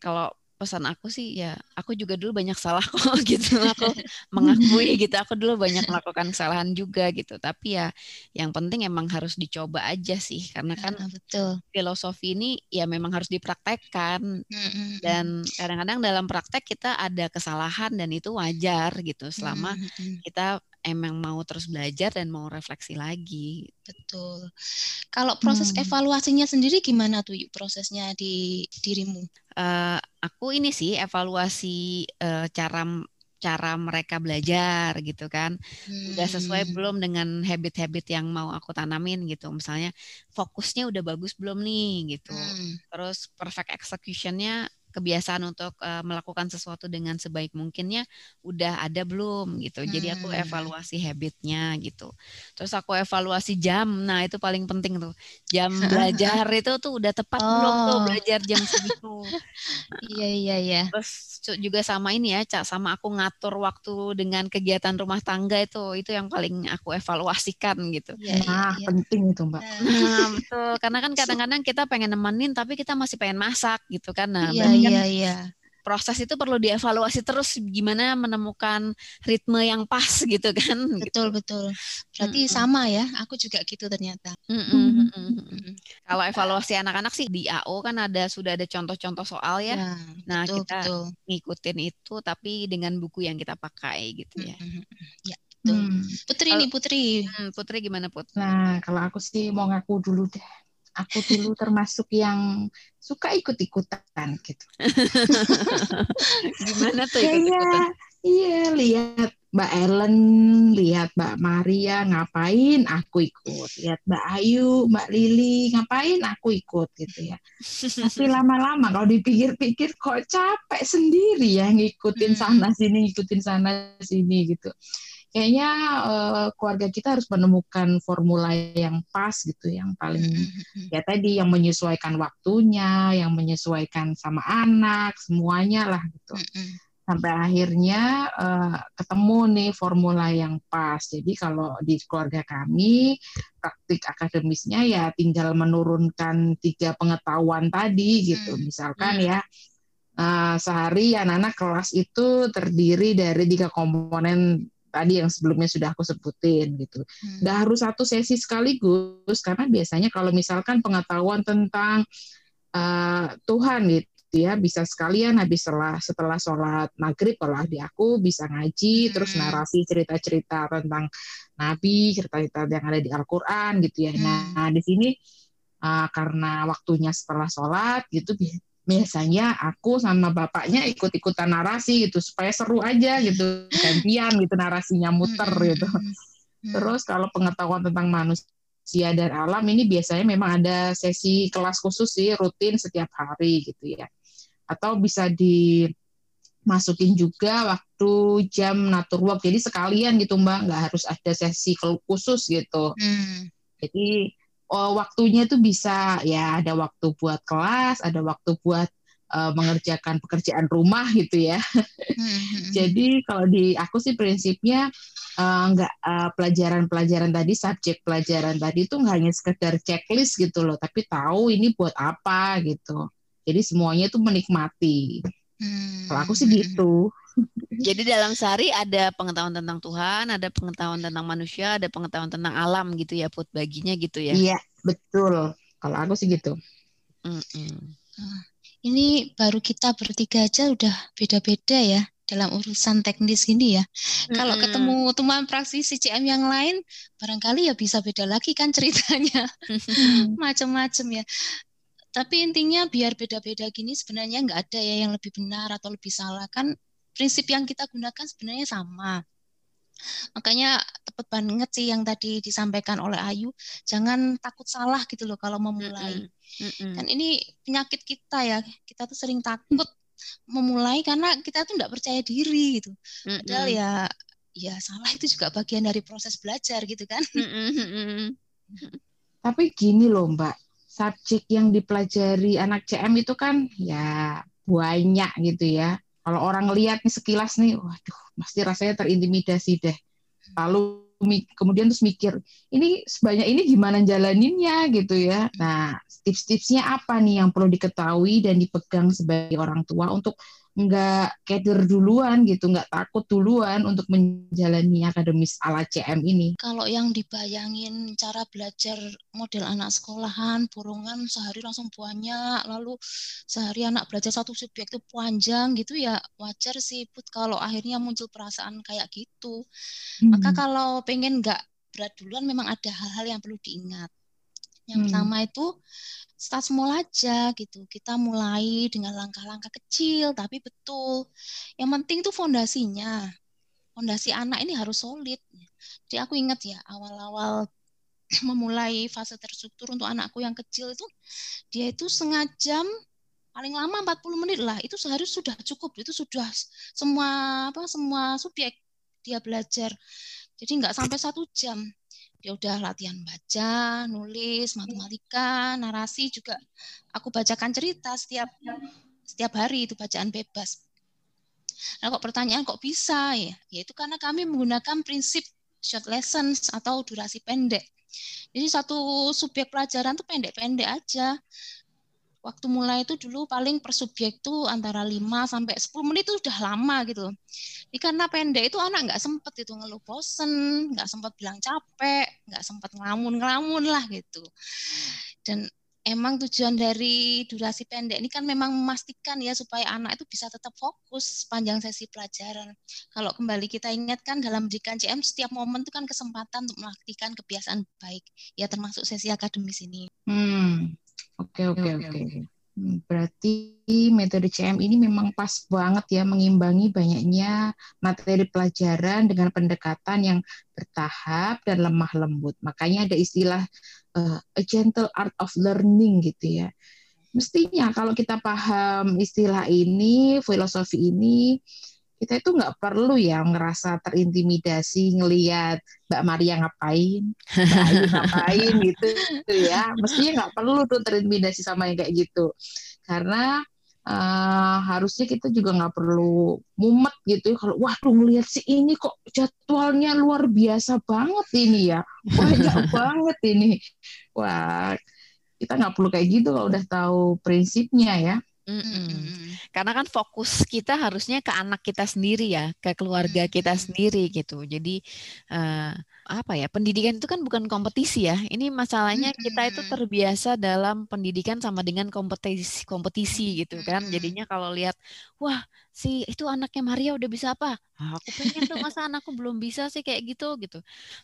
kalau pesan aku sih ya, aku juga dulu banyak salah kok gitu. Aku mengakui gitu. Aku dulu banyak melakukan kesalahan juga gitu. Tapi ya yang penting emang harus dicoba aja sih. Karena kan Ah, betul. filosofi ini ya memang harus dipraktekkan Mm-mm. dan kadang-kadang dalam praktek kita ada kesalahan dan itu wajar gitu selama Mm-mm. kita emang mau terus belajar dan mau refleksi lagi. Betul. Kalau proses Hmm. evaluasinya sendiri gimana tuh Yuk, prosesnya di dirimu? Eh, aku ini sih evaluasi eh, cara cara mereka belajar gitu kan. Udah sesuai Hmm. belum dengan habit-habit yang mau aku tanamin gitu. Misalnya fokusnya udah bagus belum nih gitu. Hmm. Terus perfect executionnya kebiasaan untuk eh, melakukan sesuatu dengan sebaik mungkinnya udah ada belum gitu. Jadi aku Hmm. evaluasi habitnya gitu. Terus aku evaluasi jam. Nah, itu paling penting tuh. Jam belajar itu tuh udah tepat belum tuh Oh. belajar jam segitu. Iya iya iya. Terus juga sama ini ya, Cak, sama aku ngatur waktu dengan kegiatan rumah tangga itu itu yang paling aku evaluasikan gitu. Iya iya Nah, iya. penting itu, Mbak. Nah, betul. Karena kan kadang-kadang kita pengen nemenin tapi kita masih pengen masak gitu kan. Nah, Iya kan iya iya. proses itu perlu dievaluasi terus gimana menemukan ritme yang pas gitu kan. Gitu. Betul betul. Berarti Mm-mm. sama ya. Aku juga gitu ternyata. Hmm. mm-mm, mm-mm. Kalau evaluasi anak-anak sih di AO kan ada sudah ada contoh-contoh soal ya. Ya, Nah, betul kita betul. ngikutin itu tapi dengan buku yang kita pakai gitu ya. Mm-mm. Ya, betul. Hmm. Putri nih Putri. Hmm, Putri gimana Put? Nah, kalau aku sih mau ngaku dulu deh. Aku dulu termasuk yang suka ikut-ikutan gitu. Gimana tuh ikut-ikutan? iya lihat Mbak Ellen, lihat Mbak Maria ngapain, aku ikut. Lihat Mbak Ayu, Mbak Lili ngapain, aku ikut gitu ya. Tapi lama-lama kalau dipikir-pikir kok capek sendiri ya ngikutin Hmm. sana sini, ngikutin sana sini gitu. Kayaknya eh, keluarga kita harus menemukan formula yang pas gitu, yang paling Mm-mm. ya tadi yang menyesuaikan waktunya, yang menyesuaikan sama anak, semuanya lah gitu. Mm-mm. Sampai akhirnya eh, ketemu nih formula yang pas. Jadi kalau di keluarga kami praktik akademisnya ya tinggal menurunkan tiga pengetahuan tadi gitu. Hmm. Misalkan Hmm. ya eh, sehari anak-anak kelas itu terdiri dari tiga komponen tadi yang sebelumnya sudah aku sebutin gitu Hmm. nggak harus satu sesi sekaligus karena biasanya kalau misalkan pengetahuan tentang eh, Tuhan gitu ya bisa sekalian habis setelah setelah sholat maghrib kalau di aku bisa ngaji terus Hmm. narasi cerita-cerita tentang Nabi cerita-cerita yang ada di Al-Quran gitu ya Hmm. nah di sini eh, karena waktunya setelah sholat gitu biasanya aku sama bapaknya ikut-ikutan narasi gitu supaya seru aja gitu gantian gitu narasinya muter gitu. Terus kalau pengetahuan tentang manusia dan alam ini biasanya memang ada sesi kelas khusus sih rutin setiap hari gitu ya. Atau bisa dimasukin juga waktu jam natur work. Jadi sekalian gitu Mbak, nggak harus ada sesi khusus gitu. Mm. Jadi oh, waktunya itu bisa ya ada waktu buat kelas, ada waktu buat eh, mengerjakan pekerjaan rumah gitu ya. Mm-mm. Jadi kalau di aku sih prinsipnya eh, nggak eh, pelajaran-pelajaran tadi subjek pelajaran tadi itu nggak hanya sekedar checklist gitu loh, tapi tahu ini buat apa gitu. Jadi semuanya itu menikmati. Kalau aku sih gitu. Jadi dalam sehari ada pengetahuan tentang Tuhan, ada pengetahuan tentang manusia, ada pengetahuan tentang alam gitu ya Put baginya gitu ya. Iya betul. Kalau aku sih gitu. Mm-mm. Ini baru kita bertiga aja udah beda-beda ya. dalam urusan teknis gini ya. Mm-hmm. Kalau ketemu teman praktisi CM yang lain, barangkali ya bisa beda lagi kan ceritanya. Mm-hmm. Macam-macam ya. Tapi intinya biar beda-beda gini sebenarnya nggak ada ya yang lebih benar atau lebih salah kan prinsip yang kita gunakan sebenarnya sama. Makanya tepat banget sih yang tadi disampaikan oleh Ayu, jangan takut salah gitu loh kalau memulai. Mm -mm. Kan ini penyakit kita ya, kita tuh sering takut memulai karena kita tuh nggak percaya diri gitu. Mm. Padahal ya ya salah itu juga bagian dari proses belajar gitu kan. Mm -mm. Tapi gini loh Mbak, subjek yang dipelajari anak CM itu kan ya banyak gitu ya. Kalau orang lihat nih sekilas nih, waduh, pasti rasanya terintimidasi deh. Lalu kemudian terus mikir, ini sebanyak ini gimana jalaninnya gitu ya. Nah, tips-tipsnya apa nih yang perlu diketahui dan dipegang sebagai orang tua untuk nggak keder duluan gitu, nggak takut duluan untuk menjalani akademis ala CM ini. Kalau yang dibayangin cara belajar model anak sekolahan, borongan sehari langsung banyak, lalu sehari anak belajar satu subjek itu panjang gitu ya wajar sih Put kalau akhirnya muncul perasaan kayak gitu. Hmm. Maka kalau pengen nggak berat duluan memang ada hal-hal yang perlu diingat. Yang hmm. pertama itu start small aja gitu. Kita mulai dengan langkah-langkah kecil tapi betul. Yang penting tuh fondasinya. Fondasi anak ini harus solid. Jadi aku ingat ya awal-awal memulai fase terstruktur untuk anakku yang kecil itu dia itu setengah jam paling lama 40 menit lah itu sehari sudah cukup itu sudah semua apa semua subjek dia belajar jadi nggak sampai satu jam dia udah latihan baca, nulis, matematika, narasi juga aku bacakan cerita setiap setiap hari itu bacaan bebas. Nah, kok pertanyaan kok bisa ya? Yaitu karena kami menggunakan prinsip short lessons atau durasi pendek. Jadi satu subjek pelajaran tuh pendek-pendek aja waktu mulai itu dulu paling per subjek tuh antara 5 sampai 10 menit itu udah lama gitu. Ini karena pendek itu anak nggak sempet itu ngeluh bosen, nggak sempet bilang capek, nggak sempet ngelamun-ngelamun lah gitu. Dan emang tujuan dari durasi pendek ini kan memang memastikan ya supaya anak itu bisa tetap fokus sepanjang sesi pelajaran. Kalau kembali kita ingatkan dalam pendidikan CM setiap momen itu kan kesempatan untuk melakukan kebiasaan baik ya termasuk sesi akademis ini. Hmm. Oke, oke, oke. Hmm, berarti metode CM ini memang pas banget ya mengimbangi banyaknya materi pelajaran dengan pendekatan yang bertahap dan lemah lembut. Makanya ada istilah uh, a gentle art of learning gitu ya. Mestinya kalau kita paham istilah ini, filosofi ini, kita itu nggak perlu ya ngerasa terintimidasi ngelihat Mbak Maria ngapain, Mbak Ayu ngapain gitu, gitu ya. Mestinya nggak perlu tuh terintimidasi sama yang kayak gitu. Karena uh, harusnya kita juga nggak perlu mumet gitu ya. Kalau wah tuh ngelihat si ini kok jadwalnya luar biasa banget ini ya, banyak banget ini. Wah kita nggak perlu kayak gitu kalau udah tahu prinsipnya ya. Mm -mm. Karena kan fokus kita harusnya ke anak kita sendiri ya, ke keluarga kita sendiri gitu. Jadi uh, apa ya pendidikan itu kan bukan kompetisi ya. Ini masalahnya kita itu terbiasa dalam pendidikan sama dengan kompetisi kompetisi gitu kan. Jadinya kalau lihat wah si itu anaknya Maria udah bisa apa? Ah, aku pengen tuh masa anakku belum bisa sih kayak gitu gitu.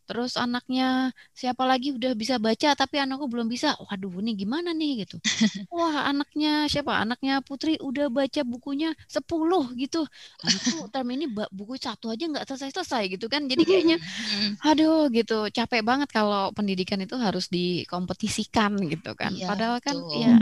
Terus anaknya siapa lagi udah bisa baca tapi anakku belum bisa. Waduh ini gimana nih gitu. Wah anaknya siapa? Anaknya Putri udah baca bukunya 10 gitu. Anakku term ini buku satu aja nggak selesai-selesai gitu kan. Jadi kayaknya aduh gitu capek banget kalau pendidikan itu harus dikompetisikan gitu kan. Iya, Padahal kan betul. ya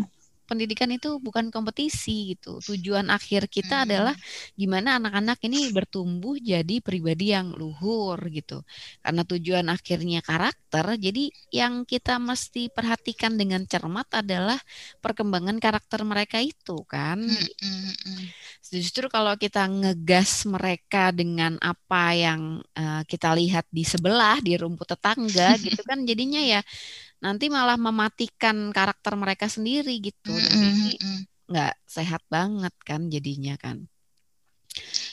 pendidikan itu bukan kompetisi gitu. Tujuan akhir kita hmm. adalah gimana anak-anak ini bertumbuh jadi pribadi yang luhur gitu. Karena tujuan akhirnya karakter, jadi yang kita mesti perhatikan dengan cermat adalah perkembangan karakter mereka itu kan. Hmm. Hmm. Justru kalau kita ngegas mereka dengan apa yang uh, kita lihat di sebelah di rumput tetangga gitu kan jadinya ya nanti malah mematikan karakter mereka sendiri gitu. Mm -hmm. nggak sehat banget kan jadinya kan.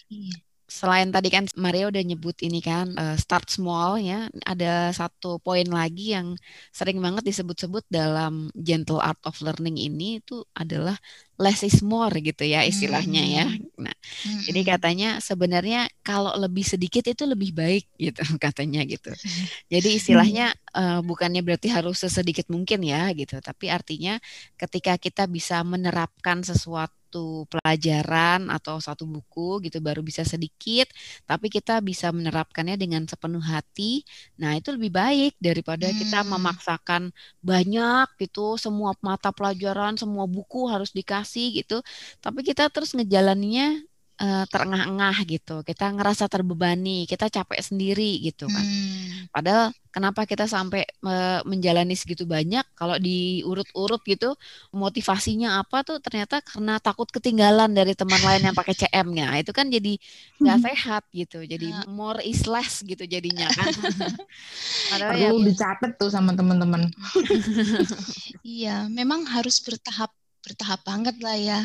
Iya. Selain tadi kan Maria udah nyebut ini kan uh, start small ya, ada satu poin lagi yang sering banget disebut-sebut dalam gentle art of learning ini itu adalah less is more gitu ya istilahnya ya. Hmm. Nah, hmm. jadi katanya sebenarnya kalau lebih sedikit itu lebih baik gitu katanya gitu. Jadi istilahnya uh, bukannya berarti harus sesedikit mungkin ya gitu, tapi artinya ketika kita bisa menerapkan sesuatu satu pelajaran atau satu buku gitu baru bisa sedikit, tapi kita bisa menerapkannya dengan sepenuh hati. Nah, itu lebih baik daripada hmm. kita memaksakan banyak gitu, semua mata pelajaran, semua buku harus dikasih gitu. Tapi kita terus ngejalannya uh, terengah-engah gitu. Kita ngerasa terbebani, kita capek sendiri gitu kan. Hmm. Padahal kenapa kita sampai uh, menjalani segitu banyak? Kalau diurut-urut gitu, motivasinya apa tuh? Ternyata karena takut ketinggalan dari teman lain yang pakai CM-nya. Itu kan jadi nggak sehat gitu. Jadi ya. more is less gitu jadinya kan. Padahal Perlu ya, dicatat tuh sama teman-teman. iya, memang harus bertahap bertahap banget lah ya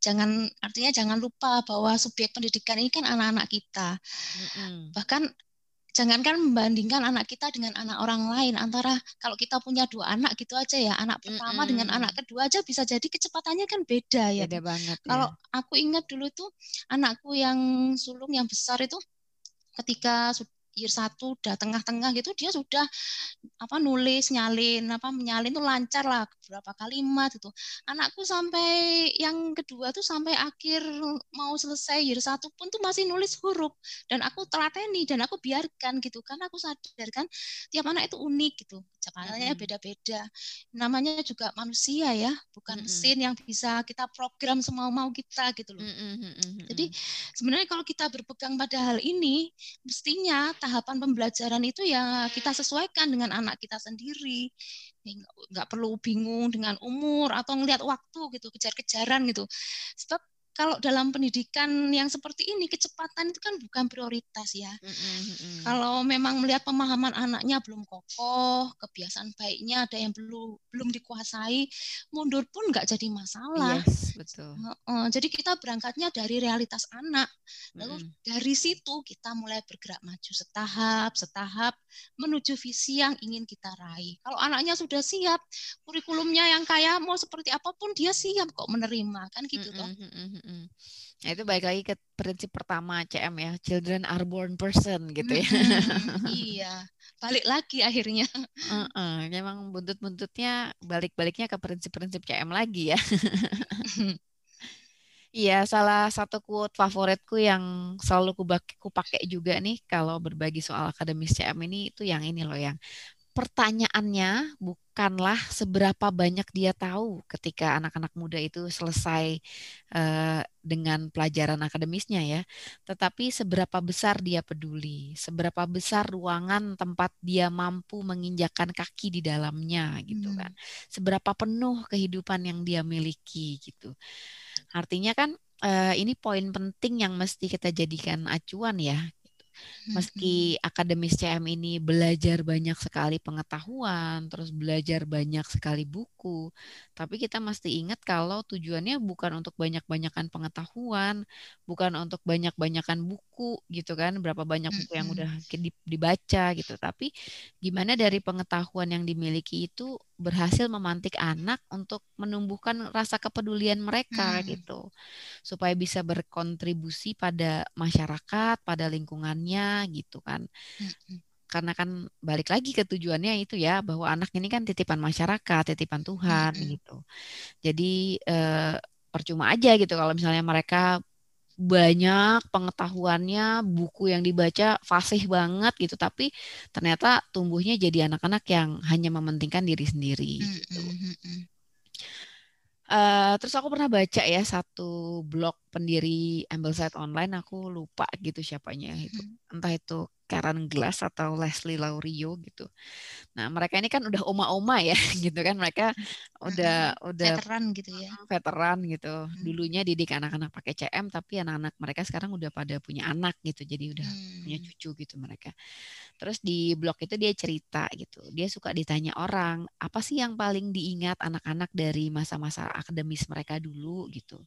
jangan artinya jangan lupa bahwa subjek pendidikan ini kan anak-anak kita. Mm-hmm. Bahkan jangankan membandingkan anak kita dengan anak orang lain antara kalau kita punya dua anak gitu aja ya anak pertama mm-hmm. dengan anak kedua aja bisa jadi kecepatannya kan beda ya beda banget kalau ya. aku ingat dulu tuh anakku yang sulung yang besar itu ketika year satu udah tengah-tengah gitu dia sudah apa nulis nyalin apa menyalin tuh lancar lah beberapa kalimat itu anakku sampai yang kedua tuh sampai akhir mau selesai year satu pun tuh masih nulis huruf. Dan aku telateni dan aku biarkan gitu kan aku sadar kan tiap anak itu unik gitu caranya beda-beda. Namanya juga manusia ya bukan mesin yang bisa kita program semau mau kita gitu loh. Jadi sebenarnya kalau kita berpegang pada hal ini mestinya tahapan pembelajaran itu ya kita sesuaikan dengan anak kita sendiri. Nggak perlu bingung dengan umur atau ngelihat waktu gitu kejar-kejaran gitu. Sebab kalau dalam pendidikan yang seperti ini kecepatan itu kan bukan prioritas ya. Mm-hmm. Kalau memang melihat pemahaman anaknya belum kokoh, kebiasaan baiknya ada yang belum belum dikuasai, mundur pun nggak jadi masalah. Yes, betul. Uh, jadi kita berangkatnya dari realitas anak, lalu mm-hmm. dari situ kita mulai bergerak maju setahap, setahap menuju visi yang ingin kita raih. Kalau anaknya sudah siap, kurikulumnya yang kaya mau seperti apa pun dia siap kok menerima kan gitu mm-hmm. toh. Mm. Nah, itu baik lagi ke prinsip pertama CM ya, children are born person gitu ya. Hmm, iya, balik lagi akhirnya. Uh -uh, memang buntut-buntutnya balik-baliknya ke prinsip-prinsip CM lagi ya. Iya, salah satu quote favoritku yang selalu ku pakai juga nih kalau berbagi soal akademis CM ini itu yang ini loh yang pertanyaannya bukanlah seberapa banyak dia tahu ketika anak-anak muda itu selesai uh, dengan pelajaran akademisnya ya, tetapi seberapa besar dia peduli, seberapa besar ruangan tempat dia mampu menginjakan kaki di dalamnya gitu hmm. kan, seberapa penuh kehidupan yang dia miliki gitu. Artinya kan uh, ini poin penting yang mesti kita jadikan acuan ya. Meski akademis CM ini belajar banyak sekali pengetahuan, terus belajar banyak sekali buku, tapi kita mesti ingat kalau tujuannya bukan untuk banyak-banyakan pengetahuan, bukan untuk banyak-banyakan buku gitu kan, berapa banyak buku yang udah dibaca gitu, tapi gimana dari pengetahuan yang dimiliki itu berhasil memantik anak untuk menumbuhkan rasa kepedulian mereka hmm. gitu supaya bisa berkontribusi pada masyarakat pada lingkungannya gitu kan hmm. karena kan balik lagi ke tujuannya itu ya bahwa anak ini kan titipan masyarakat titipan Tuhan hmm. gitu jadi eh, percuma aja gitu kalau misalnya mereka banyak pengetahuannya, buku yang dibaca fasih banget gitu, tapi ternyata tumbuhnya jadi anak-anak yang hanya mementingkan diri sendiri. Mm gitu. Uh, terus aku pernah baca ya satu blog pendiri Ambleside Online, aku lupa gitu siapanya itu, entah itu Karen Glass atau Leslie Laurio gitu. Nah, mereka ini kan udah oma-oma ya gitu kan. Mereka udah hmm, udah veteran gitu ya. Veteran gitu. Hmm. Dulunya didik anak-anak pakai CM tapi anak-anak mereka sekarang udah pada punya anak gitu. Jadi udah hmm. punya cucu gitu mereka. Terus di blog itu dia cerita gitu. Dia suka ditanya orang, apa sih yang paling diingat anak-anak dari masa-masa akademis mereka dulu gitu.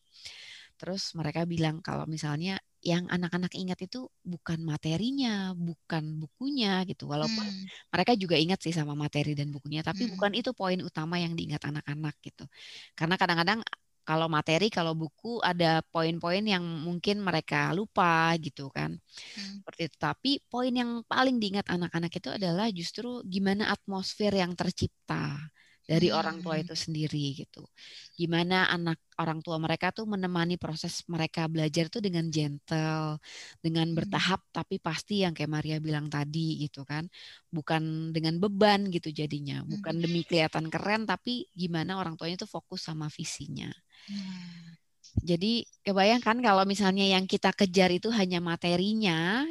Terus mereka bilang kalau misalnya yang anak-anak ingat itu bukan materinya, bukan bukunya gitu. Walaupun hmm. mereka juga ingat sih sama materi dan bukunya, tapi hmm. bukan itu poin utama yang diingat anak-anak gitu. Karena kadang-kadang kalau materi, kalau buku ada poin-poin yang mungkin mereka lupa gitu kan. Hmm. Seperti itu. Tapi poin yang paling diingat anak-anak itu adalah justru gimana atmosfer yang tercipta dari hmm. orang tua itu sendiri gitu. Gimana anak orang tua mereka tuh menemani proses mereka belajar tuh dengan gentle, dengan hmm. bertahap tapi pasti yang kayak Maria bilang tadi gitu kan. Bukan dengan beban gitu jadinya, bukan hmm. demi kelihatan keren tapi gimana orang tuanya tuh fokus sama visinya. Hmm. Jadi kebayangkan kalau misalnya yang kita kejar itu hanya materinya,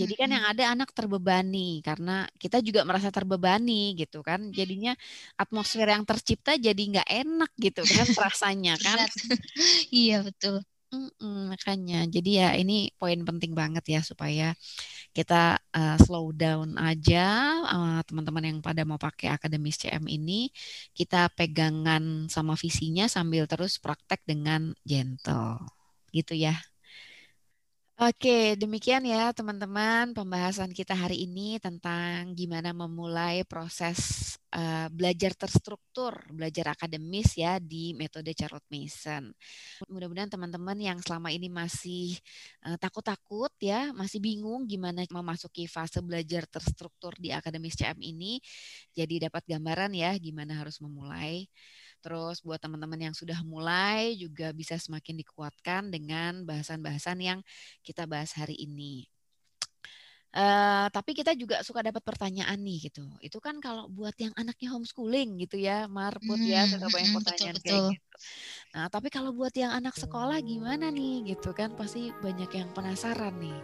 jadi kan yang ada anak terbebani karena kita juga merasa terbebani gitu kan. Jadinya atmosfer yang tercipta jadi nggak enak gitu kan rasanya kan. iya betul. Mm-mm, makanya jadi ya ini poin penting banget ya supaya kita uh, slow down aja uh, teman-teman yang pada mau pakai akademis CM ini kita pegangan sama visinya sambil terus praktek dengan gentle gitu ya. Oke, demikian ya teman-teman pembahasan kita hari ini tentang gimana memulai proses uh, belajar terstruktur, belajar akademis ya di metode Charlotte Mason. Mudah-mudahan teman-teman yang selama ini masih uh, takut-takut ya, masih bingung gimana memasuki fase belajar terstruktur di akademis CM ini, jadi dapat gambaran ya gimana harus memulai. Terus buat teman-teman yang sudah mulai juga bisa semakin dikuatkan dengan bahasan-bahasan yang kita bahas hari ini. Uh, tapi kita juga suka dapat pertanyaan nih gitu. Itu kan kalau buat yang anaknya homeschooling gitu ya, Marput hmm, ya suka banyak pertanyaan betul, kayak gitu. Nah, tapi kalau buat yang anak sekolah gimana nih gitu kan pasti banyak yang penasaran nih.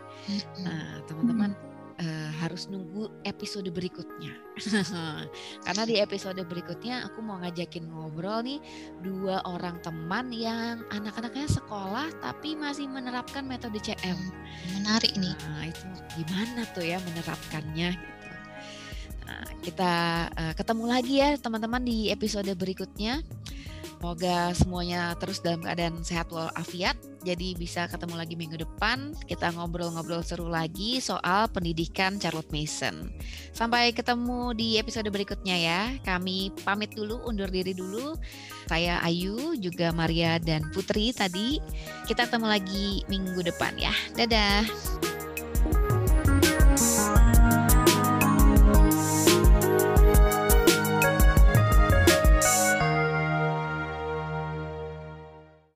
Nah, teman-teman uh, harus nunggu episode berikutnya. Karena di episode berikutnya aku mau ngajakin ngobrol nih dua orang teman yang anak-anaknya sekolah tapi masih menerapkan metode CM. Menarik nih. Nah, itu gimana tuh ya menerapkannya gitu. Nah, kita uh, ketemu lagi ya teman-teman di episode berikutnya. Semoga semuanya terus dalam keadaan sehat walafiat. Jadi bisa ketemu lagi minggu depan. Kita ngobrol-ngobrol seru lagi soal pendidikan Charlotte Mason. Sampai ketemu di episode berikutnya ya. Kami pamit dulu, undur diri dulu. Saya Ayu, juga Maria dan Putri tadi. Kita ketemu lagi minggu depan ya. Dadah.